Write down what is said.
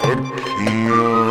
Archaea.